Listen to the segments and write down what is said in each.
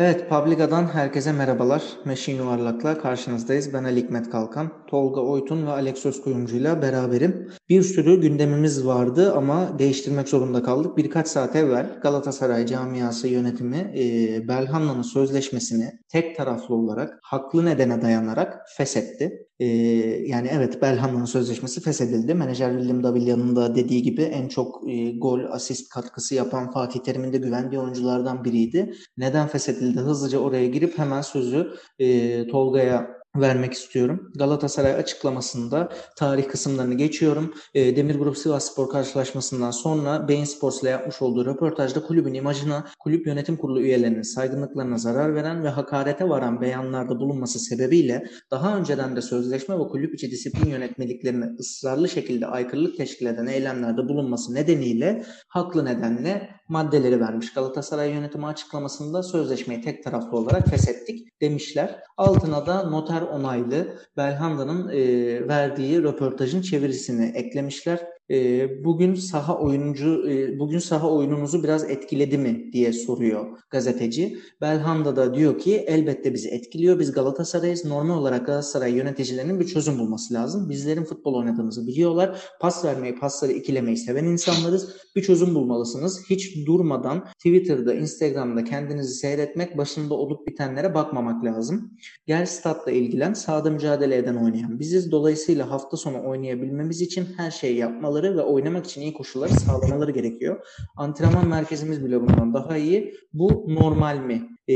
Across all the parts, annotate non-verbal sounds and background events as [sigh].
Evet, Publica'dan herkese merhabalar. Meşin Yuvarlak'la karşınızdayız. Ben Ali Hikmet Kalkan, Tolga Oytun ve Alex Özkuyumcu ile beraberim. Bir sürü gündemimiz vardı ama değiştirmek zorunda kaldık. Birkaç saat evvel Galatasaray camiası yönetimi e, Belhanda'nın sözleşmesini tek taraflı olarak haklı nedene dayanarak feshetti. E, yani evet Belhanda'nın sözleşmesi feshedildi. Menajer William Davillia'nın da dediği gibi en çok e, gol, asist katkısı yapan Fatih Terim'in de güvendiği oyunculardan biriydi. Neden feshedildi? Hızlıca oraya girip hemen sözü e, Tolga'ya vermek istiyorum. Galatasaray açıklamasında tarih kısımlarını geçiyorum. E, Demirgrup Sivas Spor karşılaşmasından sonra Beyin Sports ile yapmış olduğu röportajda kulübün imajına, kulüp yönetim kurulu üyelerinin saygınlıklarına zarar veren ve hakarete varan beyanlarda bulunması sebebiyle daha önceden de sözleşme ve kulüp içi disiplin yönetmeliklerine ısrarlı şekilde aykırılık teşkil eden eylemlerde bulunması nedeniyle haklı nedenle maddeleri vermiş. Galatasaray yönetimi açıklamasında sözleşmeyi tek taraflı olarak feshettik demişler. Altına da noter onaylı Belhanda'nın e, verdiği röportajın çevirisini eklemişler bugün saha oyuncu bugün saha oyununuzu biraz etkiledi mi diye soruyor gazeteci. Belhanda da diyor ki elbette bizi etkiliyor. Biz Galatasaray'ız. Normal olarak Galatasaray yöneticilerinin bir çözüm bulması lazım. Bizlerin futbol oynadığımızı biliyorlar. Pas vermeyi, pasları ikilemeyi seven insanlarız. Bir çözüm bulmalısınız. Hiç durmadan Twitter'da, Instagram'da kendinizi seyretmek, başında olup bitenlere bakmamak lazım. Gel statla ilgilen, sahada mücadele eden oynayan biziz. Dolayısıyla hafta sonu oynayabilmemiz için her şeyi yapmalı olmaları ve oynamak için iyi koşulları sağlamaları gerekiyor. Antrenman merkezimiz bile bundan daha iyi. Bu normal mi? E,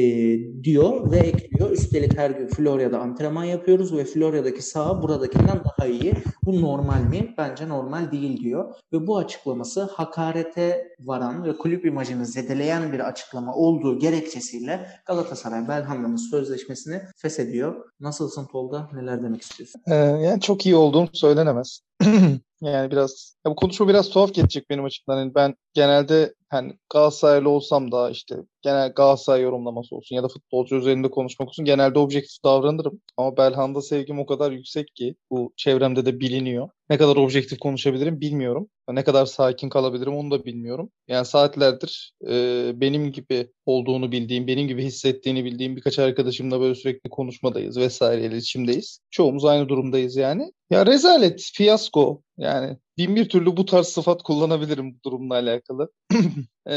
diyor ve ekliyor. Üstelik her gün Florya'da antrenman yapıyoruz ve Florya'daki saha buradakinden daha iyi. Bu normal mi? Bence normal değil diyor. Ve bu açıklaması hakarete varan ve kulüp imajını zedeleyen bir açıklama olduğu gerekçesiyle Galatasaray Belhanda'nın sözleşmesini feshediyor. Nasılsın Tolga? Neler demek istiyorsun? Ee, yani çok iyi olduğum söylenemez. [clears throat] yani biraz ya bu konuşma biraz tuhaf geçecek benim açımdan. Yani ben genelde hani Galatasaraylı olsam da işte genel Galatasaray yorumlaması olsun ya da futbolcu üzerinde konuşmak olsun genelde objektif davranırım. Ama Belhanda sevgim o kadar yüksek ki bu çevremde de biliniyor. Ne kadar objektif konuşabilirim bilmiyorum. Ne kadar sakin kalabilirim onu da bilmiyorum. Yani saatlerdir e, benim gibi olduğunu bildiğim, benim gibi hissettiğini bildiğim birkaç arkadaşımla böyle sürekli konuşmadayız vesaire iletişimdeyiz. Çoğumuz aynı durumdayız yani. Ya rezalet, fiyasko. Yani bin bir türlü bu tarz sıfat kullanabilirim bu durumla alakalı. [clears throat] ee,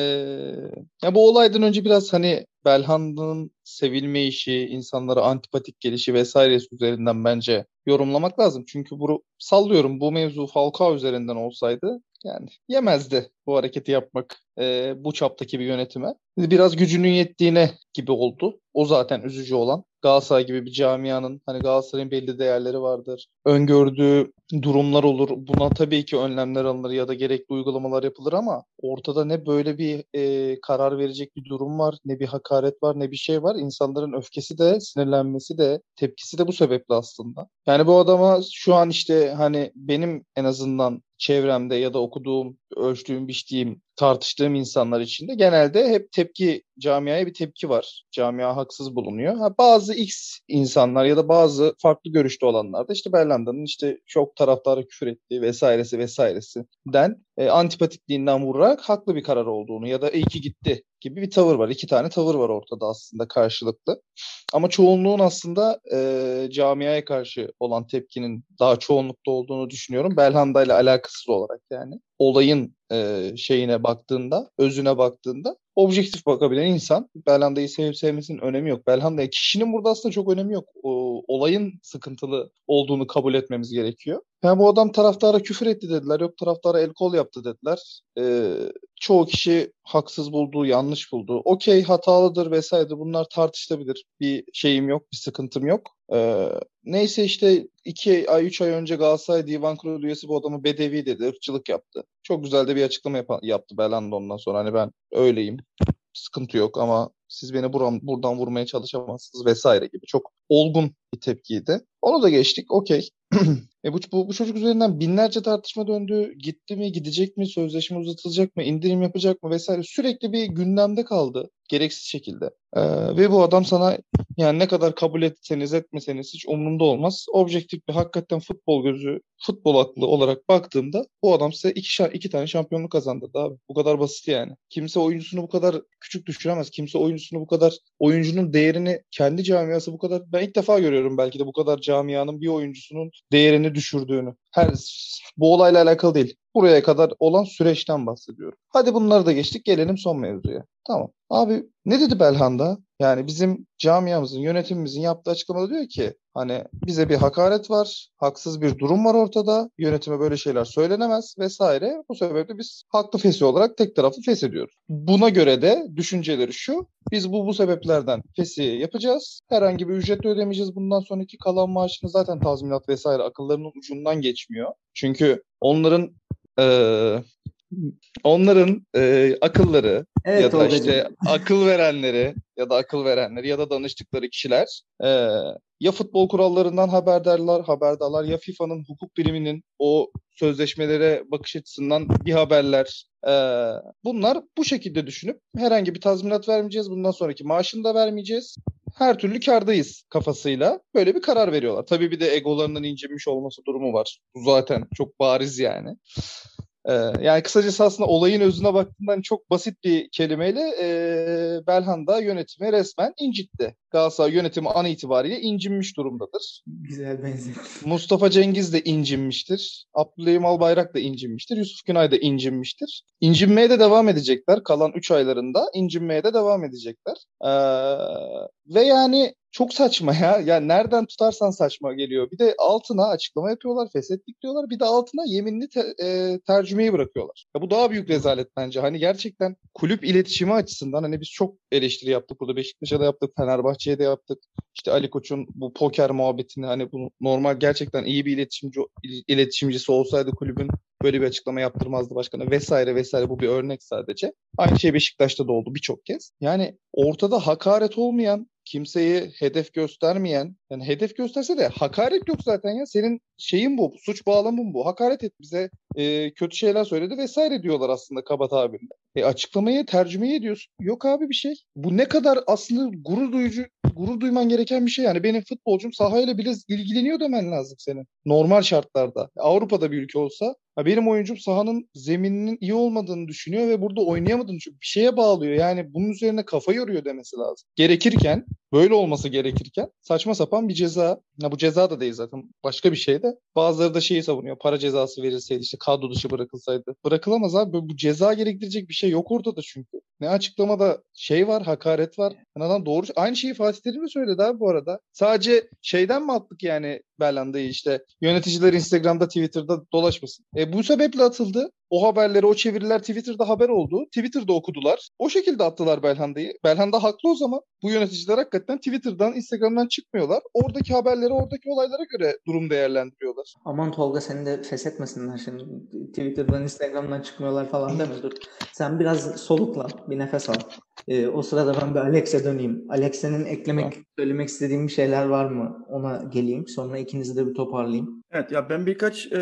ya bu olaydan önce biraz hani Belhanda'nın sevilme işi, insanlara antipatik gelişi vesairesi üzerinden bence yorumlamak lazım. Çünkü bu sallıyorum bu mevzu Falcao üzerinden olsaydı yani yemezdi bu hareketi yapmak e, bu çaptaki bir yönetime. Biraz gücünün yettiğine gibi oldu. O zaten üzücü olan. Galatasaray gibi bir camianın hani Galatasaray'ın belli değerleri vardır. Öngördüğü durumlar olur. Buna tabii ki önlemler alınır ya da gerekli uygulamalar yapılır ama ortada ne böyle bir e, karar verecek bir durum var, ne bir hakaret var, ne bir şey var. İnsanların öfkesi de, sinirlenmesi de, tepkisi de bu sebeple aslında. Yani bu adama şu an işte hani benim en azından çevremde ya da okuduğum, ölçtüğüm, biçtiğim, tartıştığım insanlar içinde genelde hep tepki, camiaya bir tepki var. Camia haksız bulunuyor. Ha, bazı X insanlar ya da bazı farklı görüşte olanlar da işte Berlanda'nın işte çok taraftara küfür ettiği vesairesi vesairesinden e, antipatikliğinden vurarak haklı bir karar olduğunu ya da iyi ki gitti gibi bir tavır var. İki tane tavır var ortada aslında karşılıklı. Ama çoğunluğun aslında e, camiaya karşı olan tepkinin daha çoğunlukta olduğunu düşünüyorum. Belhanda ile alakasız olarak yani. Olayın e, şeyine baktığında, özüne baktığında objektif bakabilen insan Belhanda'yı sevip sevmesinin önemi yok. Belhanda'ya kişinin burada aslında çok önemi yok. O, olayın sıkıntılı olduğunu kabul etmemiz gerekiyor. Yani bu adam taraftara küfür etti dediler. Yok taraftara el kol yaptı dediler. Ee, çoğu kişi haksız bulduğu, yanlış bulduğu. Okey hatalıdır vesaire bunlar tartışılabilir. Bir şeyim yok, bir sıkıntım yok. Ee, neyse işte iki ay, üç ay önce Galatasaray Divan Kurulu üyesi bu adamı bedevi dedi, ırkçılık yaptı. Çok güzel de bir açıklama yap- yaptı Belanda ondan sonra. Hani ben öyleyim, sıkıntı yok ama siz beni buram, buradan vurmaya çalışamazsınız vesaire gibi. Çok olgun bir tepkiydi. Onu da geçtik, okey. [clears throat] e bu, bu, bu çocuk üzerinden binlerce tartışma döndü. Gitti mi, gidecek mi, sözleşme uzatılacak mı, indirim yapacak mı vesaire. Sürekli bir gündemde kaldı gereksiz şekilde. Ee, ve bu adam sana yani ne kadar kabul etseniz etmeseniz hiç umurunda olmaz. Objektif bir hakikaten futbol gözü, futbol aklı olarak baktığımda bu adam size iki, iki tane şampiyonluk kazandırdı abi. Bu kadar basit yani. Kimse oyuncusunu bu kadar küçük düşüremez. Kimse oyuncusunu bu kadar oyuncunun değerini kendi camiası bu kadar ben ilk defa görüyorum belki de bu kadar camianın bir oyuncusunun değerini düşürdüğünü. Her bu olayla alakalı değil. Buraya kadar olan süreçten bahsediyorum. Hadi bunları da geçtik. Gelelim son mevzuya. Tamam. Abi ne dedi Belhanda? Yani bizim camiamızın, yönetimimizin yaptığı açıklamada diyor ki hani bize bir hakaret var, haksız bir durum var ortada, yönetime böyle şeyler söylenemez vesaire. Bu sebeple biz haklı fesi olarak tek taraflı feshediyoruz. Buna göre de düşünceleri şu, biz bu bu sebeplerden fesi yapacağız. Herhangi bir ücret de ödemeyeceğiz. Bundan sonraki kalan maaşını zaten tazminat vesaire akıllarının ucundan geçmiyor. Çünkü onların ee, onların e, akılları evet, ya da işte [laughs] akıl verenleri ya da akıl verenleri ya da danıştıkları kişiler e, ya futbol kurallarından haberdarlar, haberdarlar ya FIFA'nın hukuk biriminin o sözleşmelere bakış açısından bir haberler. E, bunlar bu şekilde düşünüp herhangi bir tazminat vermeyeceğiz. Bundan sonraki maaşını da vermeyeceğiz her türlü kardayız kafasıyla böyle bir karar veriyorlar. Tabii bir de egolarının incinmiş olması durumu var. Bu zaten çok bariz yani. Ee, yani kısacası aslında olayın özüne baktığından çok basit bir kelimeyle e, Belhanda yönetimi resmen incitti. Galatasaray yönetimi an itibariyle incinmiş durumdadır. Güzel benziyor. Mustafa Cengiz de incinmiştir. Abdülhamim Albayrak da incinmiştir. Yusuf Günay da incinmiştir. İncinmeye de devam edecekler. Kalan 3 aylarında incinmeye de devam edecekler. Ee, ve yani çok saçma ya. Yani nereden tutarsan saçma geliyor. Bir de altına açıklama yapıyorlar, feshettik diyorlar. Bir de altına yeminli te- e, tercümeyi bırakıyorlar. Ya bu daha büyük rezalet bence. Hani gerçekten kulüp iletişimi açısından hani biz çok eleştiri yaptık burada. Beşiktaş'a da yaptık, Fenerbahçe'ye de yaptık. İşte Ali Koç'un bu poker muhabbetini hani bu normal gerçekten iyi bir iletişimci iletişimcisi olsaydı kulübün böyle bir açıklama yaptırmazdı başkanı vesaire vesaire bu bir örnek sadece. Aynı şey Beşiktaş'ta da oldu birçok kez. Yani ortada hakaret olmayan kimseyi hedef göstermeyen, yani hedef gösterse de hakaret yok zaten ya. Senin şeyin bu, suç bağlamın bu. Hakaret et bize, e, kötü şeyler söyledi vesaire diyorlar aslında kaba tabirle. E, açıklamayı, tercümeyi ediyorsun. Yok abi bir şey. Bu ne kadar aslında gurur duyucu, gurur duyman gereken bir şey. Yani benim futbolcum sahayla bile ilgileniyor demen lazım senin. Normal şartlarda. Avrupa'da bir ülke olsa benim oyuncum sahanın zemininin iyi olmadığını düşünüyor ve burada oynayamadığını çünkü bir şeye bağlıyor. Yani bunun üzerine kafa yoruyor demesi lazım. Gerekirken, böyle olması gerekirken saçma sapan bir ceza. Ya bu ceza da değil zaten. Başka bir şey de. Bazıları da şeyi savunuyor. Para cezası verilseydi işte kadro dışı bırakılsaydı. Bırakılamaz abi. Bu ceza gerektirecek bir şey yok ortada çünkü. Ne açıklamada şey var, hakaret var. Yani adam doğru. Aynı şeyi Fatih Terim de söyledi abi bu arada. Sadece şeyden mi attık yani Berlanda'yı işte yöneticiler Instagram'da, Twitter'da dolaşmasın. E, bu sebeple atıldı. O haberleri, o çeviriler Twitter'da haber oldu. Twitter'da okudular. O şekilde attılar Belhanda'yı. Belhanda haklı o zaman. Bu yöneticiler hakikaten Twitter'dan, Instagram'dan çıkmıyorlar. Oradaki haberleri, oradaki olaylara göre durum değerlendiriyorlar. Aman Tolga seni de feshetmesinler şimdi. Twitter'dan, Instagram'dan çıkmıyorlar falan deme dur. Sen biraz solukla, bir nefes al. Ee, o sırada ben bir Alex'e döneyim. Alex'e'nin eklemek, tamam. söylemek istediğim bir şeyler var mı? Ona geleyim. Sonra ikinizi de bir toparlayayım. Evet ya ben birkaç e,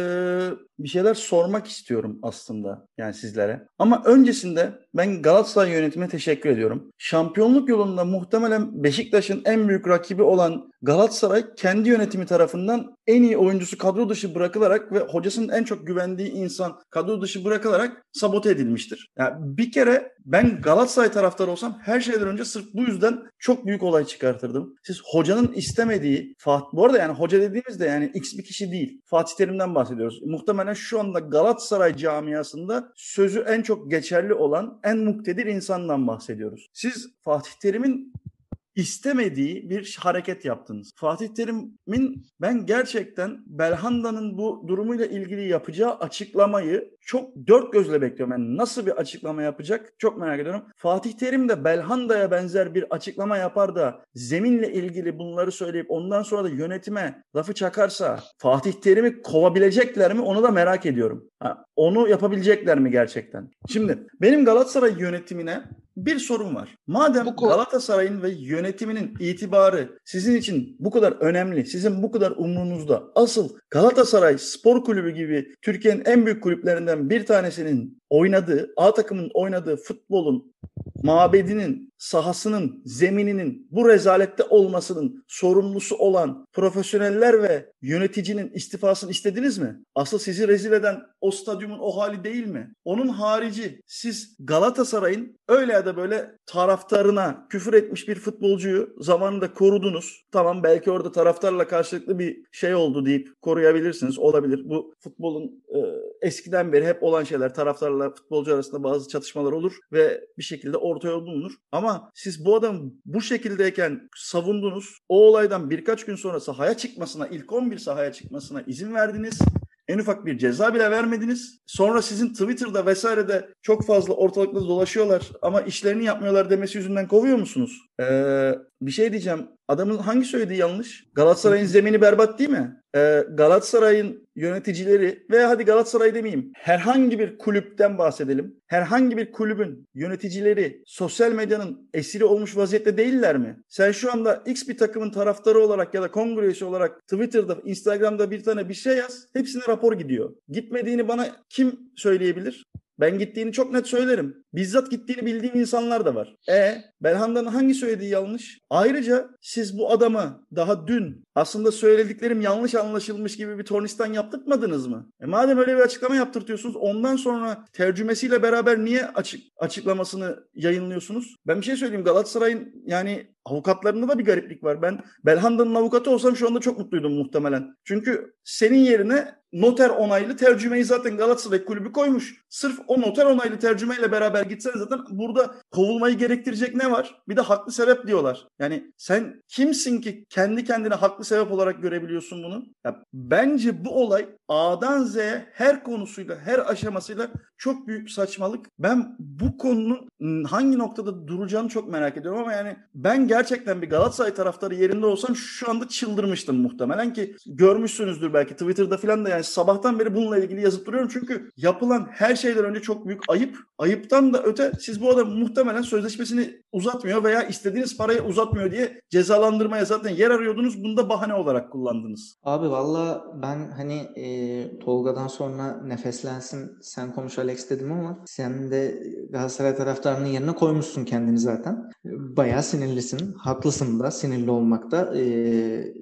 bir şeyler sormak istiyorum aslında yani sizlere. Ama öncesinde ben Galatasaray yönetimine teşekkür ediyorum. Şampiyonluk yolunda muhtemelen Beşiktaş'ın en büyük rakibi olan Galatasaray kendi yönetimi tarafından en iyi oyuncusu kadro dışı bırakılarak ve hocasının en çok güvendiği insan kadro dışı bırakılarak sabote edilmiştir. Yani bir kere ben Galatasaray taraftarı olsam her şeyden önce sırf bu yüzden çok büyük olay çıkartırdım. Siz hocanın istemediği Fatih bu arada yani hoca dediğimizde yani x bir kişi değil. Fatih Terim'den bahsediyoruz. Muhtemelen şu anda Galatasaray camiasında sözü en çok geçerli olan en muktedir insandan bahsediyoruz. Siz Fatih Terim'in istemediği bir hareket yaptınız. Fatih Terim'in ben gerçekten Belhanda'nın bu durumuyla ilgili yapacağı açıklamayı çok dört gözle bekliyorum. Yani nasıl bir açıklama yapacak çok merak ediyorum. Fatih Terim de Belhanda'ya benzer bir açıklama yapar da zeminle ilgili bunları söyleyip ondan sonra da yönetime lafı çakarsa Fatih Terim'i kovabilecekler mi onu da merak ediyorum. Ha, onu yapabilecekler mi gerçekten? Şimdi benim Galatasaray yönetimine bir sorun var. Madem Bu Galatasaray'ın ve yönetiminin itibarı sizin için bu kadar önemli, sizin bu kadar umrunuzda, asıl Galatasaray Spor Kulübü gibi Türkiye'nin en büyük kulüplerinden bir tanesinin oynadığı, A takımın oynadığı futbolun mabedinin, sahasının, zemininin bu rezalette olmasının sorumlusu olan profesyoneller ve yöneticinin istifasını istediniz mi? Asıl sizi rezil eden o stadyumun o hali değil mi? Onun harici siz Galatasaray'ın öyle ya da böyle taraftarına küfür etmiş bir futbolcuyu zamanında korudunuz. Tamam belki orada taraftarla karşılıklı bir şey oldu deyip koruyabilirsiniz. Olabilir. Bu futbolun e, eskiden beri hep olan şeyler. Taraftarla futbolcu arasında bazı çatışmalar olur ve bir şekilde orta yol bulunur. Ama siz bu adam bu şekildeyken savundunuz. O olaydan birkaç gün sonra sahaya çıkmasına, ilk 11 sahaya çıkmasına izin verdiniz. En ufak bir ceza bile vermediniz. Sonra sizin Twitter'da vesairede çok fazla ortalıkta dolaşıyorlar ama işlerini yapmıyorlar demesi yüzünden kovuyor musunuz? Ee, bir şey diyeceğim. Adamın hangi söylediği yanlış? Galatasaray'ın zemini berbat değil mi? Ee, Galatasaray'ın yöneticileri veya hadi Galatasaray demeyeyim. Herhangi bir kulüpten bahsedelim. Herhangi bir kulübün yöneticileri sosyal medyanın esiri olmuş vaziyette değiller mi? Sen şu anda X bir takımın taraftarı olarak ya da kongre üyesi olarak Twitter'da, Instagram'da bir tane bir şey yaz. Hepsine rapor gidiyor. Gitmediğini bana kim söyleyebilir? Ben gittiğini çok net söylerim. Bizzat gittiğini bildiğim insanlar da var. E Belhanda'nın hangi söylediği yanlış? Ayrıca siz bu adama daha dün aslında söylediklerim yanlış anlaşılmış gibi bir tornistan yaptırtmadınız mı? E madem öyle bir açıklama yaptırtıyorsunuz ondan sonra tercümesiyle beraber niye açık açıklamasını yayınlıyorsunuz? Ben bir şey söyleyeyim Galatasaray'ın yani avukatlarında da bir gariplik var. Ben Belhanda'nın avukatı olsam şu anda çok mutluydum muhtemelen. Çünkü senin yerine noter onaylı tercümeyi zaten Galatasaray kulübü koymuş. Sırf o noter onaylı tercümeyle beraber gitseniz zaten burada kovulmayı gerektirecek ne var? Bir de haklı sebep diyorlar. Yani sen kimsin ki kendi kendine haklı sebep olarak görebiliyorsun bunu? Ya bence bu olay A'dan Z'ye her konusuyla, her aşamasıyla çok büyük saçmalık. Ben bu konunun hangi noktada duracağını çok merak ediyorum ama yani ben gerçekten bir Galatasaray taraftarı yerinde olsam şu anda çıldırmıştım muhtemelen ki görmüşsünüzdür belki Twitter'da falan da yani sabahtan beri bununla ilgili yazıp duruyorum çünkü yapılan her şeyden önce çok büyük ayıp. Ayıptan da öte siz bu adam muhtemelen sözleşmesini uzatmıyor veya istediğiniz parayı uzatmıyor diye cezalandırmaya zaten yer arıyordunuz. Bunu da bahane olarak kullandınız. Abi valla ben hani e, Tolga'dan sonra nefeslensin sen konuş Alex dedim ama sen de Galatasaray taraftarının yerine koymuşsun kendini zaten. Bayağı sinirlisin. Haklısın da sinirli olmakta. E,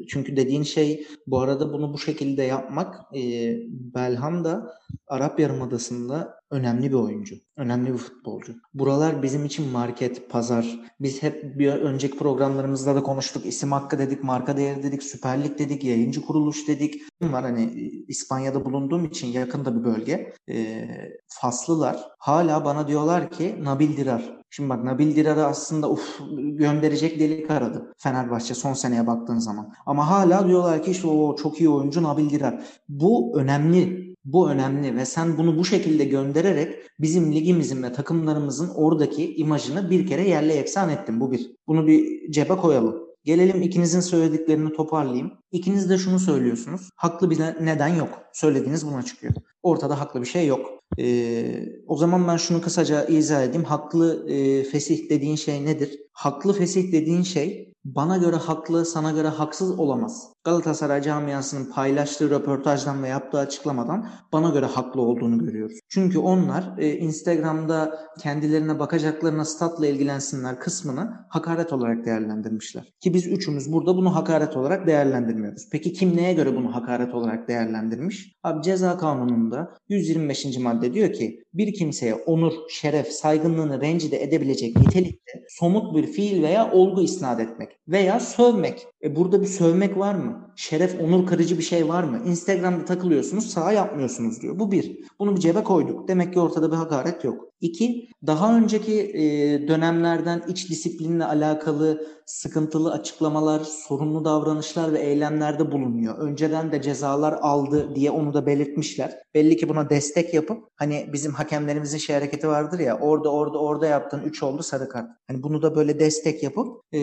çünkü dediğin şey bu arada bunu bu şekilde yapmak e, Belhanda Arap Yarımadası'nda önemli bir oyuncu. Önemli bir futbolcu. Buralar bizim için market, pazar. Biz hep bir önceki programlarımızda da konuştuk. İsim hakkı dedik, marka değeri dedik, Süper Lig dedik, yayıncı kuruluş dedik. Var hani İspanya'da bulunduğum için yakında bir bölge. E, Faslılar hala bana diyorlar ki Nabil Dirar. Şimdi bak Nabil Dirar'ı aslında uf gönderecek delik aradı Fenerbahçe son seneye baktığın zaman. Ama hala diyorlar ki işte o çok iyi oyuncu Nabil Dirar. Bu önemli. Bu önemli ve sen bunu bu şekilde göndererek bizim ligimizin ve takımlarımızın oradaki imajını bir kere yerle yeksan ettin. Bu bir. Bunu bir cebe koyalım. Gelelim ikinizin söylediklerini toparlayayım. İkiniz de şunu söylüyorsunuz. Haklı bir neden yok. Söylediğiniz buna çıkıyor. Ortada haklı bir şey yok. Ee, o zaman ben şunu kısaca izah edeyim. Haklı e, fesih dediğin şey nedir? Haklı fesih dediğin şey bana göre haklı, sana göre haksız olamaz. Galatasaray camiasının paylaştığı röportajdan ve yaptığı açıklamadan bana göre haklı olduğunu görüyoruz. Çünkü onlar e, Instagram'da kendilerine bakacaklarına statla ilgilensinler kısmını hakaret olarak değerlendirmişler. Ki biz üçümüz burada bunu hakaret olarak değerlendirmiyoruz. Peki kim neye göre bunu hakaret olarak değerlendirmiş? Abi ceza kanununda 125. madde diyor ki bir kimseye onur, şeref, saygınlığını rencide edebilecek nitelikte somut bir fiil veya olgu isnat etmek veya sövmek. E burada bir sövmek var mı? Şeref, onur kırıcı bir şey var mı? Instagram'da takılıyorsunuz, sağ yapmıyorsunuz diyor. Bu bir. Bunu bir cebe koyduk. Demek ki ortada bir hakaret yok. İki, daha önceki e, dönemlerden iç disiplinle alakalı sıkıntılı açıklamalar, sorumlu davranışlar ve eylemlerde bulunuyor. Önceden de cezalar aldı diye onu da belirtmişler. belli ki buna destek yapıp hani bizim hakemlerimizin şey hareketi vardır ya orada orada orada yaptın 3 oldu sarı kart. Hani bunu da böyle destek yapıp e,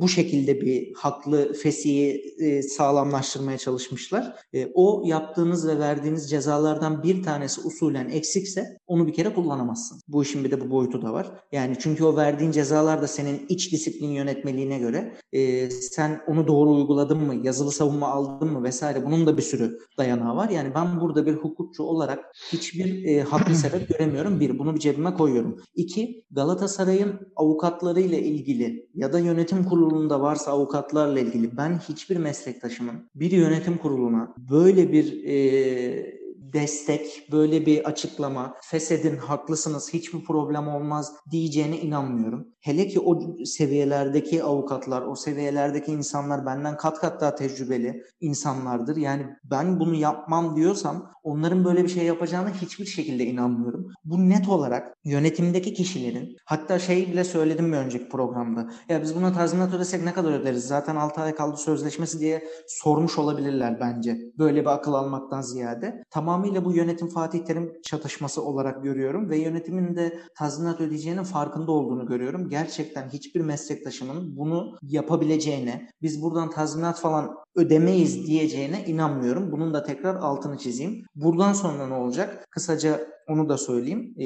bu şekilde bir haklı fesiyi e, sağlamlaştırmaya çalışmışlar. E, o yaptığınız ve verdiğiniz cezalardan bir tanesi usulen eksikse onu bir kere kullanamazsın. Bu işin bir de bu boyutu da var. Yani çünkü o verdiğin cezalar da senin iç disiplin yönetmeliğine göre e, sen onu doğru uyguladın mı, yazılı savunma aldın mı vesaire bunun da bir sürü dayanağı var. Yani ben burada bir hukukçu olarak hiçbir e, haklı [clears throat] sebep göremiyorum. Bir, bunu bir cebime koyuyorum. İki, Galatasaray'ın avukatları ile ilgili ya da yönetim kurulunda varsa avukatlarla ilgili ben hiçbir meslektaşımın bir yönetim kuruluna böyle bir e, destek, böyle bir açıklama, feshedin, haklısınız, hiçbir problem olmaz diyeceğine inanmıyorum. Hele ki o seviyelerdeki avukatlar, o seviyelerdeki insanlar benden kat kat daha tecrübeli insanlardır. Yani ben bunu yapmam diyorsam onların böyle bir şey yapacağına hiçbir şekilde inanmıyorum. Bu net olarak yönetimdeki kişilerin, hatta şey bile söyledim bir önceki programda. Ya biz buna tazminat ödesek ne kadar öderiz? Zaten 6 ay kaldı sözleşmesi diye sormuş olabilirler bence. Böyle bir akıl almaktan ziyade. Tamamıyla bu yönetim Fatih Terim çatışması olarak görüyorum ve yönetimin de tazminat ödeyeceğinin farkında olduğunu görüyorum gerçekten hiçbir meslektaşımın bunu yapabileceğine, biz buradan tazminat falan ödemeyiz diyeceğine inanmıyorum. Bunun da tekrar altını çizeyim. Buradan sonra ne olacak? Kısaca onu da söyleyeyim. E,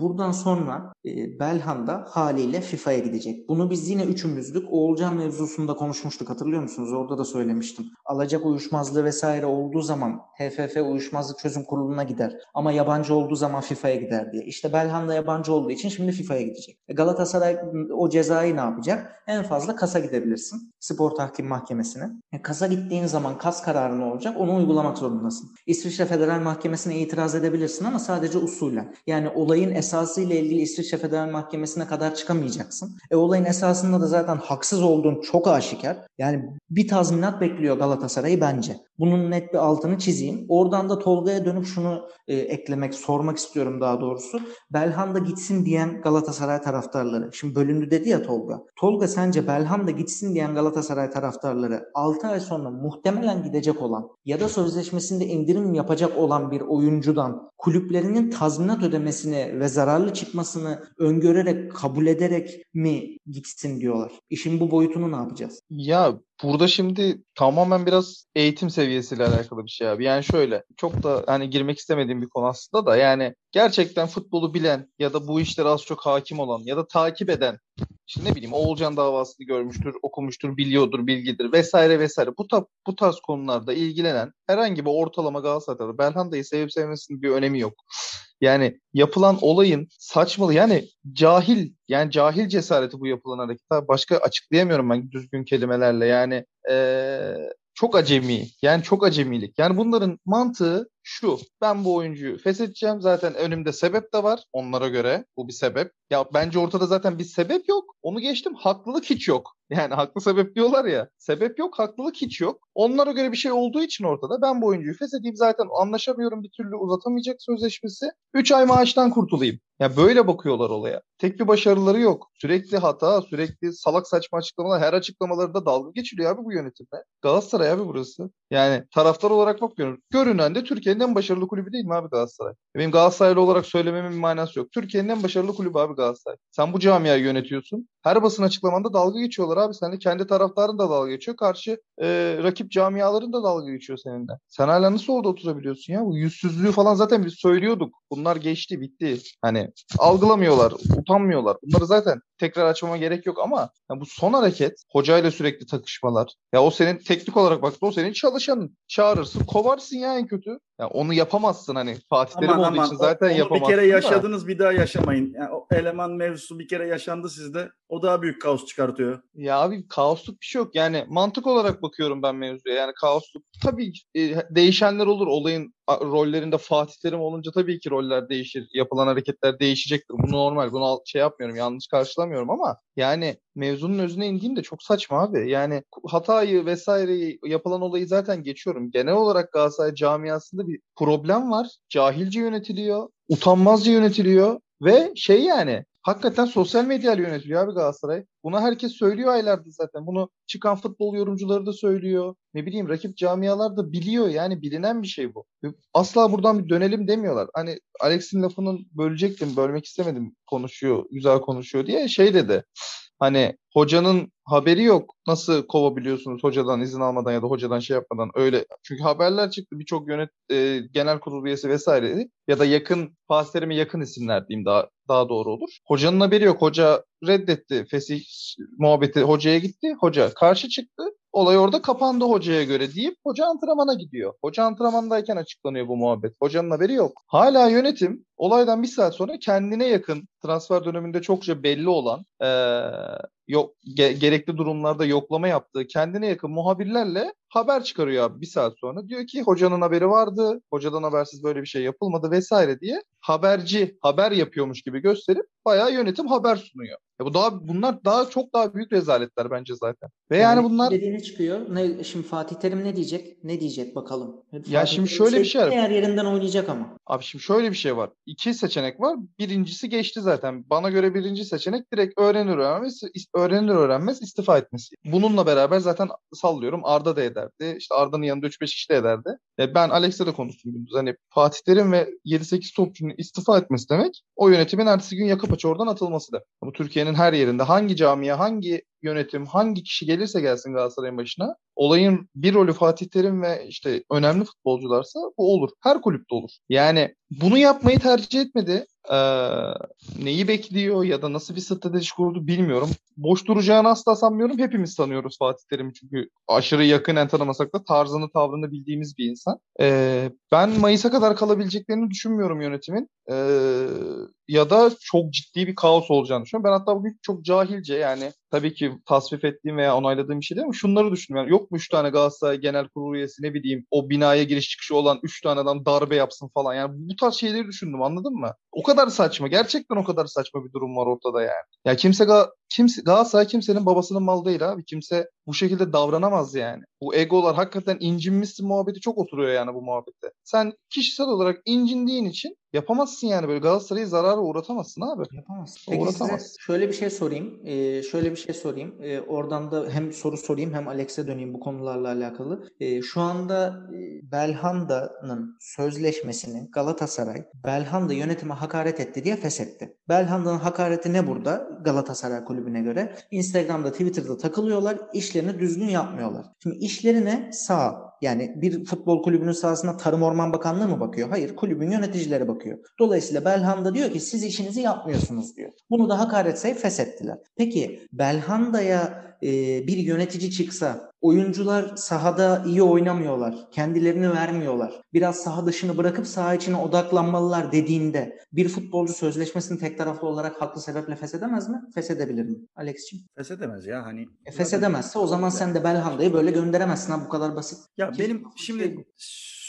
buradan sonra e, Belhanda haliyle FIFA'ya gidecek. Bunu biz yine üçümüzdük. Oğulcan mevzusunda konuşmuştuk hatırlıyor musunuz? Orada da söylemiştim. Alacak uyuşmazlığı vesaire olduğu zaman TFF Uyuşmazlık Çözüm Kurulu'na gider. Ama yabancı olduğu zaman FIFA'ya gider diye. İşte Belhanda yabancı olduğu için şimdi FIFA'ya gidecek. E, Galatasaray o cezayı ne yapacak? En fazla kasa gidebilirsin. Spor Tahkim Mahkemesi'ne. E, kasa gittiğin zaman kas kararı ne olacak? Onu uygulamak zorundasın. İsviçre Federal Mahkemesi'ne itiraz edebilirsin ama sadece usulen. Yani olayın esası ile ilgili İsviçre Federal Mahkemesi'ne kadar çıkamayacaksın. E olayın esasında da zaten haksız olduğun çok aşikar. Yani bir tazminat bekliyor Galatasaray'ı bence. Bunun net bir altını çizeyim. Oradan da Tolga'ya dönüp şunu e, eklemek, sormak istiyorum daha doğrusu. Belhanda gitsin diyen Galatasaray taraftarları. Şimdi bölündü dedi ya Tolga. Tolga sence Belhanda gitsin diyen Galatasaray taraftarları 6 ay sonra muhtemelen gidecek olan ya da sözleşmesinde indirim yapacak olan bir oyuncudan kulüplerinin tazminat ödemesini ve zararlı çıkmasını öngörerek, kabul ederek mi gitsin diyorlar. İşin bu boyutunu ne yapacağız? Ya Burada şimdi tamamen biraz eğitim seviyesiyle alakalı bir şey abi. Yani şöyle çok da hani girmek istemediğim bir konu aslında da yani gerçekten futbolu bilen ya da bu işlere az çok hakim olan ya da takip eden işte ne bileyim Oğulcan davasını görmüştür, okumuştur, biliyordur, bilgidir vesaire vesaire. Bu, ta, bu tarz konularda ilgilenen herhangi bir ortalama Galatasaray'da Belhanda'yı sevip sevmesinin bir önemi yok. Yani yapılan olayın saçmalı yani cahil yani cahil cesareti bu yapılan hareket. Başka açıklayamıyorum ben düzgün kelimelerle yani ee, çok acemi. Yani çok acemilik. Yani bunların mantığı şu. Ben bu oyuncuyu feshedeceğim. Zaten önümde sebep de var onlara göre. Bu bir sebep. Ya bence ortada zaten bir sebep yok. Onu geçtim. Haklılık hiç yok. Yani haklı sebep diyorlar ya. Sebep yok, haklılık hiç yok. Onlara göre bir şey olduğu için ortada. Ben bu oyuncuyu feshedeyim zaten anlaşamıyorum bir türlü uzatamayacak sözleşmesi. 3 ay maaştan kurtulayım. Ya böyle bakıyorlar olaya. Tek bir başarıları yok. Sürekli hata, sürekli salak saçma açıklamalar. Her açıklamalarında dalga geçiliyor abi bu yönetimle. Galatasaray abi burası. Yani taraftar olarak bakıyorum. Görünen de Türkiye'nin en başarılı kulübü değil mi abi Galatasaray? Benim Galatasaraylı olarak söylememin manası yok. Türkiye'nin en başarılı kulübü abi Galatasaray. Sen bu camiayı yönetiyorsun. Her basın açıklamanda dalga geçiyorlar abi. Sen de kendi taraftarın da dalga geçiyor. Karşı e, rakip camiaların da dalga geçiyor seninle. Sen hala nasıl orada oturabiliyorsun ya? Bu yüzsüzlüğü falan zaten biz söylüyorduk. Bunlar geçti, bitti. Hani algılamıyorlar, utanmıyorlar. Bunları zaten tekrar açmama gerek yok ama ya bu son hareket hocayla sürekli takışmalar. Ya o senin teknik olarak baktığında o senin çalışanın. Çağırırsın, kovarsın ya en kötü. Ya onu yapamazsın hani Fatih Terim olduğu aman, için zaten onu yapamazsın. Bir kere yaşadınız da. bir daha yaşamayın. Yani o eleman mevzusu bir kere yaşandı sizde. O daha büyük kaos çıkartıyor. Ya abi kaosluk bir şey yok. Yani mantık olarak bakıyorum ben mevzuya. Yani kaosluk tabii e, değişenler olur. Olayın rollerinde Fatih Terim olunca tabii ki roller değişir. Yapılan hareketler değişecektir. Bu normal. Bunu şey yapmıyorum. Yanlış karşılamıyorum ama yani mevzunun özüne indiğimde çok saçma abi. Yani hatayı vesaireyi yapılan olayı zaten geçiyorum. Genel olarak Galatasaray camiasında bir problem var. Cahilce yönetiliyor. Utanmazca yönetiliyor. Ve şey yani hakikaten sosyal medyayla yönetiliyor abi Galatasaray. Buna herkes söylüyor aylardır zaten. Bunu çıkan futbol yorumcuları da söylüyor. Ne bileyim rakip camialar da biliyor yani bilinen bir şey bu. Asla buradan bir dönelim demiyorlar. Hani Alex'in lafını bölecektim, bölmek istemedim konuşuyor, güzel konuşuyor diye şey dedi. Hani hocanın haberi yok. Nasıl kovabiliyorsunuz hocadan izin almadan ya da hocadan şey yapmadan öyle. Çünkü haberler çıktı birçok yönet e, genel kurul üyesi vesaire ya da yakın Fatih yakın isimler diyeyim daha daha doğru olur. Hocanın haberi yok. Hoca reddetti fesih muhabbeti hocaya gitti. Hoca karşı çıktı. Olay orada kapandı hocaya göre deyip hoca antrenmana gidiyor. Hoca antrenmandayken açıklanıyor bu muhabbet. Hocanın haberi yok. Hala yönetim olaydan bir saat sonra kendine yakın transfer döneminde çokça belli olan ee, yok ge- gerekli durumlarda yoklama yaptığı kendine yakın muhabirlerle haber çıkarıyor abi bir saat sonra. Diyor ki hocanın haberi vardı, hocadan habersiz böyle bir şey yapılmadı vesaire diye haberci haber yapıyormuş gibi gösterip bayağı yönetim haber sunuyor. Ya bu daha bunlar daha çok daha büyük rezaletler bence zaten. Ve yani, yani bunlar dediğine çıkıyor. Ne şimdi Fatih Terim ne diyecek? Ne diyecek bakalım. Fatih ya şimdi şöyle bir şey var. Yer yerinden oynayacak ama. Abi şimdi şöyle bir şey var. İki seçenek var. Birincisi geçti zaten. Bana göre birinci seçenek direkt öğrenir öğrenmez öğrenir öğrenmez istifa etmesi. Bununla beraber zaten sallıyorum Arda da ederdi. İşte Arda'nın yanında 3-5 kişi de ederdi. E ben Alex'le de konuştum gündüz. Hani Fatih Terim ve 7-8 topçunun istifa etmesi demek o yönetimin ertesi gün yakıp açı oradan atılması da. Bu Türkiye'nin her yerinde hangi camiye, hangi yönetim, hangi kişi gelirse gelsin Galatasaray'ın başına olayın bir rolü Fatih Terim ve işte önemli futbolcularsa bu olur. Her kulüpte olur. Yani bunu yapmayı tercih etmedi. Ee, neyi bekliyor ya da nasıl bir strateji kurdu bilmiyorum. Boş duracağını asla sanmıyorum. Hepimiz tanıyoruz Fatih Terim'i çünkü aşırı yakın tanımasak da tarzını tavrını bildiğimiz bir insan. Ee, ben Mayıs'a kadar kalabileceklerini düşünmüyorum yönetimin. Ee, ya da çok ciddi bir kaos olacağını düşünüyorum. Ben hatta bugün çok cahilce yani tabii ki tasvip ettiğim veya onayladığım bir şey değil ama şunları düşünüyorum. Yani yok mu 3 tane Galatasaray genel kurulu üyesi ne bileyim o binaya giriş çıkışı olan 3 tane adam darbe yapsın falan. Yani bu tarz şeyleri düşündüm anladın mı? O kadar saçma. Gerçekten o kadar saçma bir durum var ortada yani. Ya kimse kimse Galatasaray kimsenin babasının malı değil abi. Kimse bu şekilde davranamaz yani. Bu egolar hakikaten incinmişsin muhabbeti çok oturuyor yani bu muhabbette. Sen kişisel olarak incindiğin için yapamazsın yani böyle Galatasaray'ı zarara uğratamazsın abi. Yapamazsın. Peki Uğratamaz. size şöyle bir şey sorayım. Ee, şöyle bir şey sorayım. Ee, oradan da hem soru sorayım hem Alex'e döneyim bu konularla alakalı. Ee, şu anda e, Belhanda'nın sözleşmesini Galatasaray Belhanda yönetime hakaret etti diye feshetti. Belhanda'nın hakareti ne burada Galatasaray kulübüne göre? Instagram'da, Twitter'da takılıyorlar. işlerini düzgün yapmıyorlar. Şimdi işlerine sağ yani bir futbol kulübünün sahasına Tarım Orman Bakanlığı mı bakıyor? Hayır, kulübün yöneticileri bakıyor. Dolayısıyla Belhanda diyor ki siz işinizi yapmıyorsunuz diyor. Bunu da hakaret sayıp feshettiler. Peki Belhanda'ya e, bir yönetici çıksa oyuncular sahada iyi oynamıyorlar. Kendilerini vermiyorlar. Biraz saha dışını bırakıp saha içine odaklanmalılar dediğinde bir futbolcu sözleşmesini tek taraflı olarak haklı sebeple feshedemez mi? Feshedebilir mi? Alex'ciğim. Feshedemez ya hani. E, feshedemezse o zaman sen de Belhanda'yı böyle gönderemezsin ha bu kadar basit. Ya Ki, benim şimdi şey...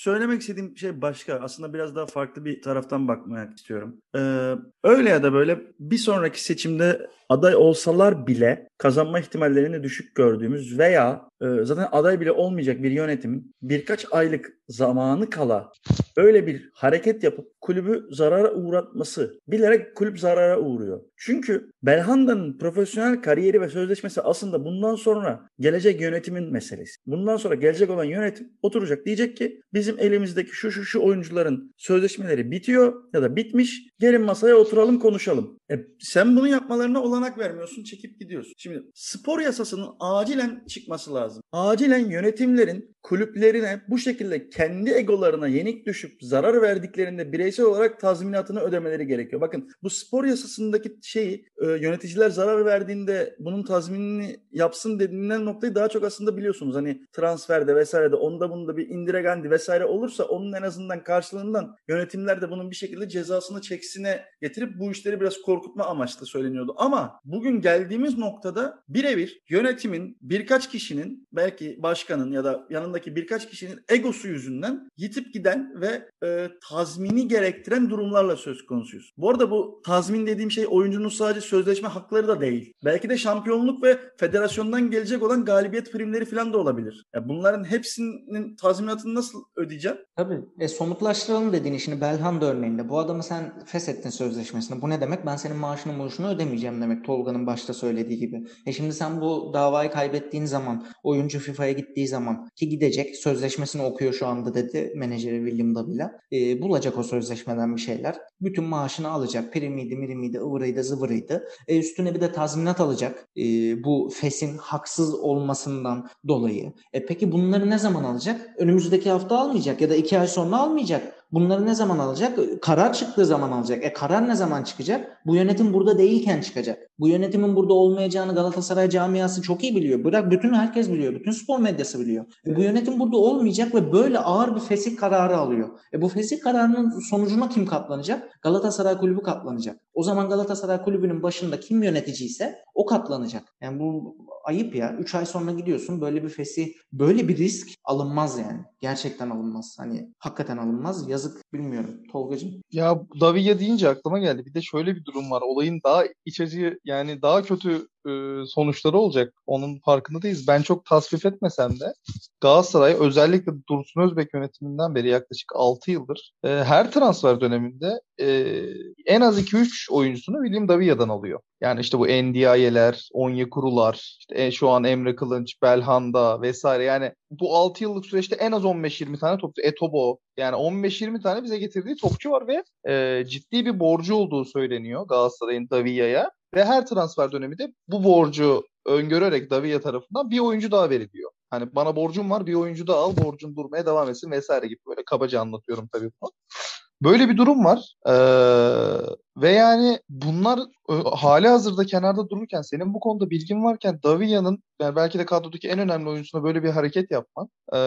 söylemek istediğim şey başka. Aslında biraz daha farklı bir taraftan bakmak istiyorum. Ee, öyle ya da böyle bir sonraki seçimde aday olsalar bile kazanma ihtimallerini düşük gördüğümüz veya e, zaten aday bile olmayacak bir yönetimin birkaç aylık zamanı kala öyle bir hareket yapıp kulübü zarara uğratması bilerek kulüp zarara uğruyor. Çünkü Belhanda'nın profesyonel kariyeri ve sözleşmesi aslında bundan sonra gelecek yönetimin meselesi. Bundan sonra gelecek olan yönetim oturacak diyecek ki bizim elimizdeki şu şu şu oyuncuların sözleşmeleri bitiyor ya da bitmiş. Gelin masaya oturalım konuşalım. E, sen bunu yapmalarına olanak vermiyorsun çekip gidiyorsun. Şimdi spor yasasının acilen çıkması lazım. Acilen yönetimlerin kulüplerine bu şekilde kendi egolarına yenik düşüp zarar verdiklerinde bireysel olarak tazminatını ödemeleri gerekiyor. Bakın bu spor yasasındaki şeyi e, yöneticiler zarar verdiğinde bunun tazminini yapsın dediğinden noktayı daha çok aslında biliyorsunuz. Hani transferde vesairede onda bunda bir indiregendi vesaire olursa onun en azından karşılığından yönetimler de bunun bir şekilde cezasını çeksine getirip bu işleri biraz korkutma amaçlı söyleniyordu. Ama Bugün geldiğimiz noktada birebir yönetimin birkaç kişinin belki başkanın ya da yanındaki birkaç kişinin egosu yüzünden yitip giden ve e, tazmini gerektiren durumlarla söz konusuyuz. Bu arada bu tazmin dediğim şey oyuncunun sadece sözleşme hakları da değil. Belki de şampiyonluk ve federasyondan gelecek olan galibiyet primleri falan da olabilir. Ya bunların hepsinin tazminatını nasıl ödeyeceğim? Tabii. E, somutlaştıralım dediğin işini Belhanda örneğinde. Bu adamı sen feshettin sözleşmesini. Bu ne demek? Ben senin maaşını maaşını ödemeyeceğim demek Tolga'nın başta söylediği gibi. E şimdi sen bu davayı kaybettiğin zaman oyuncu FIFA'ya gittiği zaman ki gidecek sözleşmesini okuyor şu anda dedi menajeri William Davila. E, bulacak o sözleşmeden bir şeyler. Bütün maaşını alacak. Primiydi, mirimiydi, ıvırıydı, zıvırıydı. E, üstüne bir de tazminat alacak. E, bu FES'in haksız olmasından dolayı. E, peki bunları ne zaman alacak? Önümüzdeki hafta almayacak ya da iki ay sonra almayacak. Bunları ne zaman alacak? Karar çıktığı zaman alacak. E karar ne zaman çıkacak? Bu yönetim burada değilken çıkacak. Bu yönetimin burada olmayacağını Galatasaray camiası çok iyi biliyor. Bırak bütün herkes biliyor. Bütün spor medyası biliyor. E bu yönetim burada olmayacak ve böyle ağır bir fesih kararı alıyor. E bu fesih kararının sonucuna kim katlanacak? Galatasaray kulübü katlanacak. O zaman Galatasaray kulübünün başında kim yöneticiyse o katlanacak. Yani bu ayıp ya. 3 ay sonra gidiyorsun böyle bir fesih, böyle bir risk alınmaz yani. Gerçekten alınmaz. Hani hakikaten alınmaz. Yazık bilmiyorum. Tolgacığım. Ya Davia deyince aklıma geldi. Bir de şöyle bir durum var. Olayın daha iç acı yani daha kötü e, sonuçları olacak. Onun farkındayız. Ben çok tasvip etmesem de Galatasaray özellikle Dursun Özbek yönetiminden beri yaklaşık 6 yıldır e, her transfer döneminde e, en az 2-3 oyuncusunu William Davia'dan alıyor. Yani işte bu Ndiaye'ler, Onyekurular, işte şu an Emre Kılınç, Belhanda vesaire. Yani bu 6 yıllık süreçte en az 15-20 tane topçu. Etobo yani 15-20 tane bize getirdiği topçu var ve e, ciddi bir borcu olduğu söyleniyor Galatasaray'ın Davia'ya. Ve her transfer dönemi de bu borcu öngörerek Davia tarafından bir oyuncu daha veriliyor. Hani bana borcum var bir oyuncu daha al borcun durmaya devam etsin vesaire gibi böyle kabaca anlatıyorum tabii bunu. Böyle bir durum var. Ee, ve yani bunlar hali hazırda kenarda dururken senin bu konuda bilgin varken Davia'nın yani belki de kadrodaki en önemli oyuncusuna böyle bir hareket yapman e,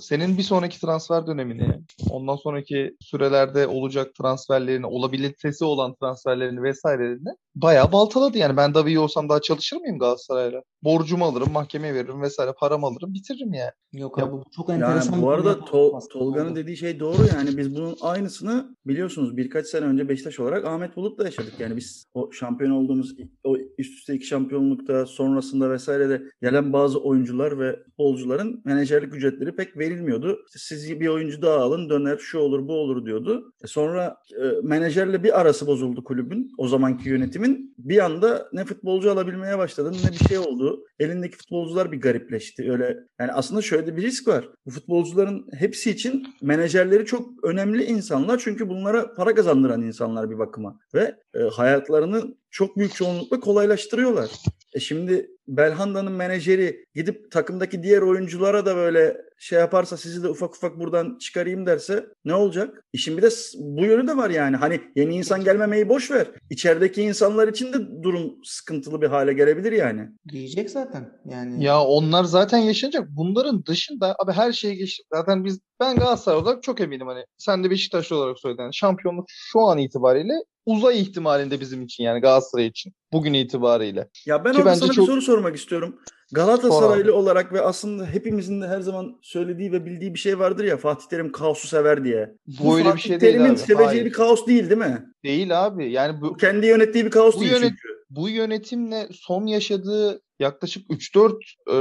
senin bir sonraki transfer dönemini ondan sonraki sürelerde olacak transferlerini olabilitesi olan transferlerini vesairelerini bayağı baltaladı. Yani ben Davia olsam daha çalışır mıyım Galatasaray'la? Borcumu alırım, mahkemeye veririm vesaire paramı alırım bitiririm yani. Yok abi bu çok enteresan. Yani bu arada Tol Tolga'nın dediği şey doğru yani biz bunun aynısını biliyorsunuz birkaç sene önce Beşiktaş olarak Ahmet Bulut'la yaşadık. Yani biz o şampiyon olduğumuz o üst üste iki şampiyonlukta sonrasında vesairede gelen bazı oyuncular ve futbolcuların menajerlik ücretleri pek verilmiyordu. Siz bir oyuncu daha alın döner şu olur bu olur diyordu. E sonra e, menajerle bir arası bozuldu kulübün o zamanki yönetimin. Bir anda ne futbolcu alabilmeye başladın ne bir şey oldu. Elindeki futbolcular bir garipleşti. Öyle yani aslında şöyle bir risk var. Bu futbolcuların hepsi için menajerleri çok önemli insanlar çünkü bunlara para kazandıran insanlar bir bakıma ve e, hayatlarını çok büyük çoğunlukla kolaylaştırıyorlar. E şimdi Belhanda'nın menajeri gidip takımdaki diğer oyunculara da böyle şey yaparsa sizi de ufak ufak buradan çıkarayım derse ne olacak? İşin bir de bu yönü de var yani. Hani yeni insan gelmemeyi boş ver. İçerideki insanlar için de durum sıkıntılı bir hale gelebilir yani. Diyecek zaten. Yani Ya onlar zaten yaşanacak. Bunların dışında abi her şeye geç. Zaten biz ben Galatasaray olarak çok eminim hani sen de Beşiktaşlı olarak söyledin. Şampiyonluk şu an itibariyle uzay ihtimalinde bizim için yani Galatasaray için bugün itibariyle. Ya ben Ki orada sana çok- bir soru sormak istiyorum. Galatasaraylı olarak ve aslında hepimizin de her zaman söylediği ve bildiği bir şey vardır ya Fatih Terim kaosu sever diye. Bu öyle bir Fatih şey değil Terim'in abi. seveceği Hayır. bir kaos değil değil mi? Değil abi. Yani bu, Bu kendi yönettiği bir kaos Bu değil yönet- çünkü. bu yönetimle son yaşadığı yaklaşık 3-4 e,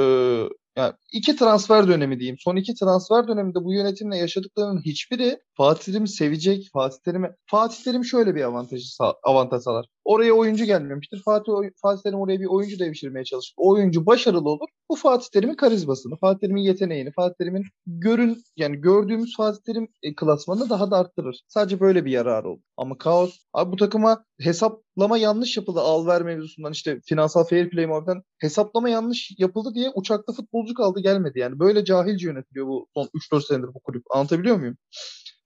yani iki transfer dönemi diyeyim. Son iki transfer döneminde bu yönetimle yaşadıklarının hiçbiri Fatih Terim'i sevecek. Fatih Terim'e Fatih Terim şöyle bir avantajı avantaj sağlar. Oraya oyuncu gelmemiştir. Fatih Fatih Terim oraya bir oyuncu devşirmeye çalışır. O oyuncu başarılı olur. Bu Fatih Terim'in karizmasını, Fatih Terim'in yeteneğini, Fatih Terim'in görün yani gördüğümüz Fatih Terim e, klasmanını daha da arttırır. Sadece böyle bir yararı olur. Ama kaos abi bu takıma hesaplama yanlış yapıldı Alver mevzusundan işte finansal fair play muhabbetinden hesaplama yanlış yapıldı diye uçakta futbolcu kaldı gelmedi yani. Böyle cahilce yönetiliyor bu son 3-4 senedir bu kulüp. Anlatabiliyor muyum?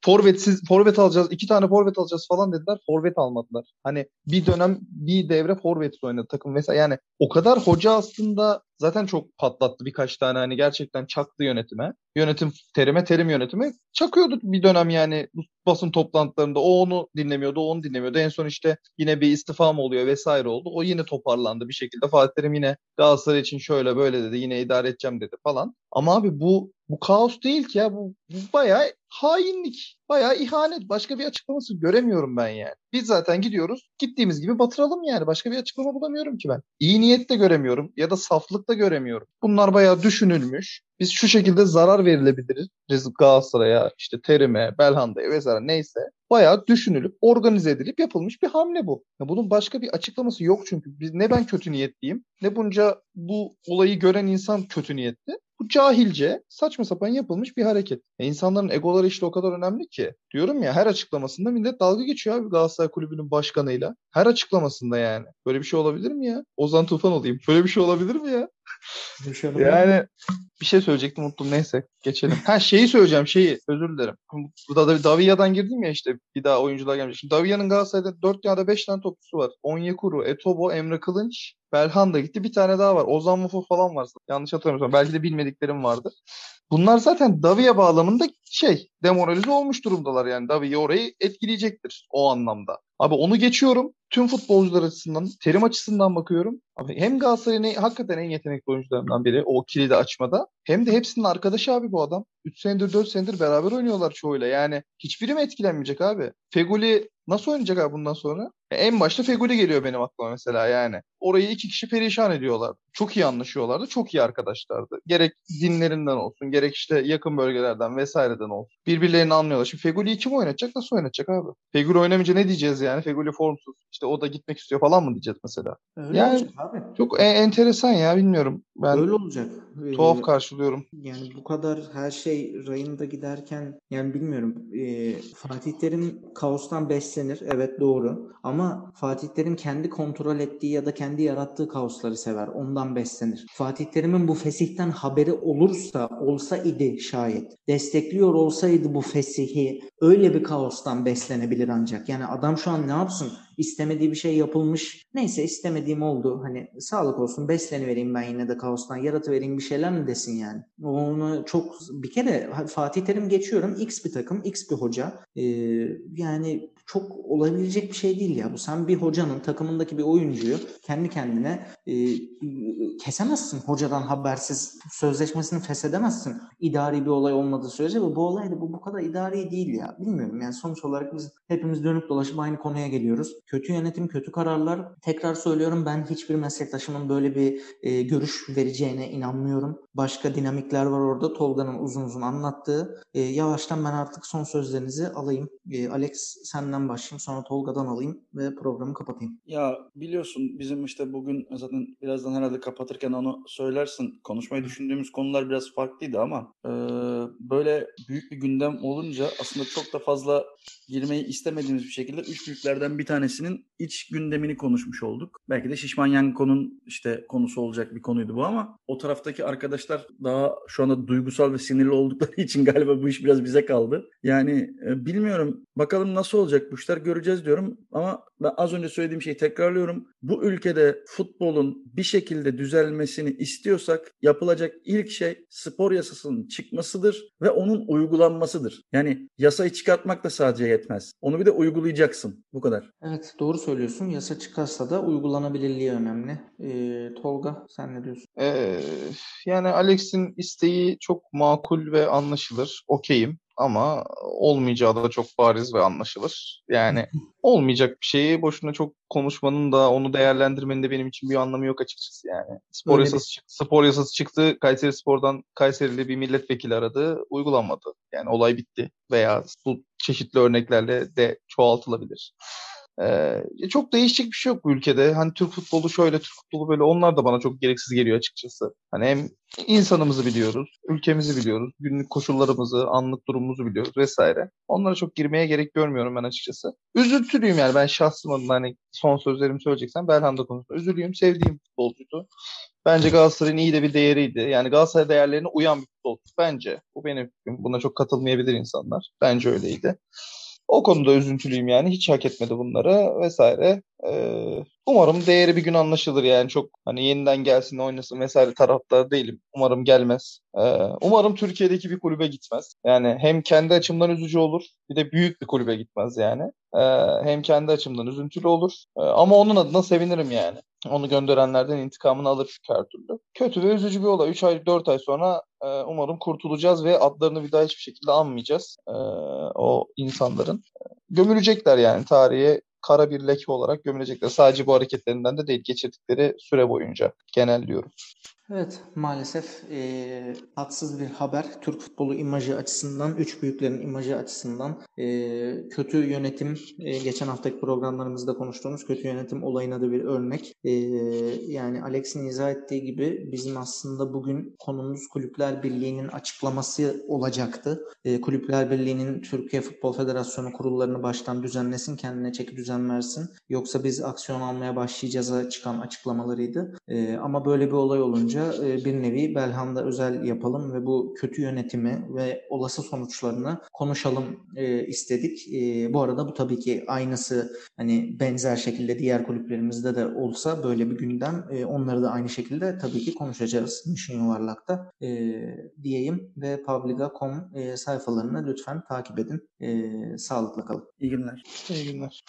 Forvetsiz forvet alacağız, iki tane forvet alacağız falan dediler. Forvet almadılar. Hani bir dönem bir devre forvet oynadı takım mesela. Yani o kadar hoca aslında zaten çok patlattı birkaç tane hani gerçekten çaktı yönetime. Yönetim terime terim yönetime çakıyordu bir dönem yani basın toplantılarında o onu dinlemiyordu, o onu dinlemiyordu. En son işte yine bir istifa mı oluyor vesaire oldu. O yine toparlandı bir şekilde. Fatih Terim yine Galatasaray için şöyle böyle dedi. Yine idare edeceğim dedi falan. Ama abi bu bu kaos değil ki ya. Bu, bu bayağı hainlik. Bayağı ihanet. Başka bir açıklaması göremiyorum ben yani. Biz zaten gidiyoruz. Gittiğimiz gibi batıralım yani. Başka bir açıklama bulamıyorum ki ben. İyi niyet de göremiyorum. Ya da saflık da göremiyorum. Bunlar bayağı düşünülmüş. Biz şu şekilde zarar verilebiliriz. Galatasaray'a, işte Terim'e, Belhanda'ya vesaire neyse. Bayağı düşünülüp, organize edilip yapılmış bir hamle bu. Ya bunun başka bir açıklaması yok çünkü. Biz, ne ben kötü niyetliyim, ne bunca bu olayı gören insan kötü niyetli. Bu cahilce, saçma sapan yapılmış bir hareket. E insanların egoları işte o kadar önemli ki. Diyorum ya her açıklamasında millet dalga geçiyor abi Galatasaray Kulübü'nün başkanıyla. Her açıklamasında yani. Böyle bir şey olabilir mi ya? Ozan Tufan olayım. Böyle bir şey olabilir mi ya? Yani bir şey söyleyecektim unuttum neyse geçelim. Ha şeyi söyleyeceğim şeyi özür dilerim. Burada da Davia'dan girdim ya işte bir daha oyuncular gelmiş. Şimdi Davia'nın Galatasaray'da 4 ya da 5 tane topçusu var. Onyekuru, Etobo, Emre Kılınç, Belhanda gitti. Bir tane daha var. Ozan Mufo falan var. Yanlış hatırlamıyorsam. Belki de bilmediklerim vardır. Bunlar zaten Davia bağlamında şey demoralize olmuş durumdalar yani. Davia orayı etkileyecektir o anlamda. Abi onu geçiyorum. Tüm futbolcular açısından, terim açısından bakıyorum. Abi hem Galatasaray'ın hakikaten en yetenekli oyuncularından biri o kilidi açmada. Hem de hepsinin arkadaşı abi bu adam. 3 senedir 4 senedir beraber oynuyorlar çoğuyla. Yani hiçbiri mi etkilenmeyecek abi? Feguli nasıl oynayacak abi bundan sonra? E, en başta Feguli geliyor benim aklıma mesela yani. Orayı iki kişi perişan ediyorlar. Çok iyi anlaşıyorlardı. Çok iyi arkadaşlardı. Gerek dinlerinden olsun, gerek işte yakın bölgelerden vesaireden olsun. Birbirlerini anlıyorlar. Şimdi Feguli'yi kim oynatacak? Nasıl oynatacak abi? Feguli oynamayınca ne diyeceğiz yani? Feguli formsuz. İşte o da gitmek istiyor falan mı diyeceğiz mesela? Öyle yani abi. çok e- enteresan ya bilmiyorum. Ben Öyle olacak. Tuhaf karşılıyorum. Yani bu kadar her şey rayında giderken yani bilmiyorum. E, Fatih Terim kaostan beslenir. Evet doğru. Ama Fatih Terim kendi kontrol ettiği ya da kendi yarattığı kaosları sever. Ondan beslenir. Fatih Terim'in bu fesihten haberi olursa, olsa idi şayet. Destekliyor olsaydı bu fesihi öyle bir kaostan beslenebilir ancak. Yani adam şu an ne yapsın? istemediği bir şey yapılmış. Neyse istemediğim oldu. Hani sağlık olsun besleni vereyim ben yine de kaostan. Yaratıvereyim bir şeyler mi desin yani. Onu çok bir kere Fatih Terim geçiyorum. X bir takım, X bir hoca. Ee, yani çok olabilecek bir şey değil ya bu. Sen bir hocanın takımındaki bir oyuncuyu kendi kendine e, kesemezsin hocadan habersiz. Sözleşmesini feshedemezsin. İdari bir olay olmadığı sürece bu, bu olay bu, bu kadar idari değil ya. Bilmiyorum yani sonuç olarak biz hepimiz dönüp dolaşıp aynı konuya geliyoruz. Kötü yönetim, kötü kararlar. Tekrar söylüyorum ben hiçbir meslektaşımın böyle bir e, görüş vereceğine inanmıyorum. Başka dinamikler var orada. Tolga'nın uzun uzun anlattığı. E, yavaştan ben artık son sözlerinizi alayım. E, Alex senden başlayayım sonra Tolga'dan alayım ve programı kapatayım. Ya biliyorsun bizim işte bugün zaten birazdan herhalde kapatırken onu söylersin. Konuşmayı düşündüğümüz konular biraz farklıydı ama e, böyle büyük bir gündem olunca aslında çok da fazla girmeyi istemediğimiz bir şekilde üç büyüklerden bir tanesinin iç gündemini konuşmuş olduk. Belki de Şişman Yanko'nun işte konusu olacak bir konuydu bu ama o taraftaki arkadaşlar daha şu anda duygusal ve sinirli oldukları [laughs] için galiba bu iş biraz bize kaldı. Yani e, bilmiyorum bakalım nasıl olacak bu işler göreceğiz diyorum ama ben az önce söylediğim şeyi tekrarlıyorum. Bu ülkede futbolun bir şekilde düzelmesini istiyorsak yapılacak ilk şey spor yasasının çıkmasıdır ve onun uygulanmasıdır. Yani yasayı çıkartmak da sadece yetmez. Onu bir de uygulayacaksın. Bu kadar. Evet doğru söylüyorsun. Yasa çıkarsa da uygulanabilirliği önemli. Ee, Tolga sen ne diyorsun? Ee, yani Alex'in isteği çok makul ve anlaşılır. Okeyim ama olmayacağı da çok bariz ve anlaşılır. Yani olmayacak bir şeyi boşuna çok konuşmanın da onu değerlendirmenin de benim için bir anlamı yok açıkçası yani. Spor yasası, çıktı, spor yasası çıktı. Kayseri Spor'dan Kayserili bir milletvekili aradı. Uygulanmadı. Yani olay bitti. Veya bu çeşitli örneklerle de çoğaltılabilir. Ee, çok değişecek bir şey yok bu ülkede. Hani Türk futbolu şöyle, Türk futbolu böyle. Onlar da bana çok gereksiz geliyor açıkçası. Hani hem insanımızı biliyoruz, ülkemizi biliyoruz, günlük koşullarımızı, anlık durumumuzu biliyoruz vesaire. Onlara çok girmeye gerek görmüyorum ben açıkçası. Üzüntülüyüm yani ben şahsım adına hani son sözlerimi söyleyeceksem Belhanda konusunda üzülüyüm. Sevdiğim futbolcuydu. Bence Galatasaray'ın iyi de bir değeriydi. Yani Galatasaray değerlerine uyan bir koltuk. Bence. Bu benim fikrim. Buna çok katılmayabilir insanlar. Bence öyleydi. O konuda üzüntülüyüm yani. Hiç hak etmedi bunları vesaire. Umarım değeri bir gün anlaşılır yani çok hani yeniden gelsin oynasın vesaire taraftar değilim. Umarım gelmez. Umarım Türkiye'deki bir kulübe gitmez. Yani hem kendi açımdan üzücü olur bir de büyük bir kulübe gitmez yani. Hem kendi açımdan üzüntülü olur ama onun adına sevinirim yani. Onu gönderenlerden intikamını alır her türlü. Kötü ve üzücü bir olay. 3 ay 4 ay sonra umarım kurtulacağız ve adlarını bir daha hiçbir şekilde anmayacağız o insanların. Gömülecekler yani tarihe kara bir leke olarak gömülecekler. Sadece bu hareketlerinden de değil geçirdikleri süre boyunca genelliyorum. Evet maalesef e, tatsız bir haber. Türk futbolu imajı açısından, üç büyüklerin imajı açısından e, kötü yönetim, e, geçen haftaki programlarımızda konuştuğumuz kötü yönetim olayına da bir örnek. E, yani Alex'in izah ettiği gibi bizim aslında bugün konumuz Kulüpler Birliği'nin açıklaması olacaktı. E, Kulüpler Birliği'nin Türkiye Futbol Federasyonu kurullarını baştan düzenlesin, kendine çeki düzen versin. Yoksa biz aksiyon almaya başlayacağız'a çıkan açıklamalarıydı. E, ama böyle bir olay olunca boyunca e, bir nevi Belhanda özel yapalım ve bu kötü yönetimi ve olası sonuçlarını konuşalım e, istedik. E, bu arada bu tabii ki aynısı hani benzer şekilde diğer kulüplerimizde de olsa böyle bir gündem onları da aynı şekilde tabii ki konuşacağız Mission Yuvarlak'ta diyeyim ve Publica.com sayfalarını lütfen takip edin. Sağlıkla kalın. İyi günler. İyi günler.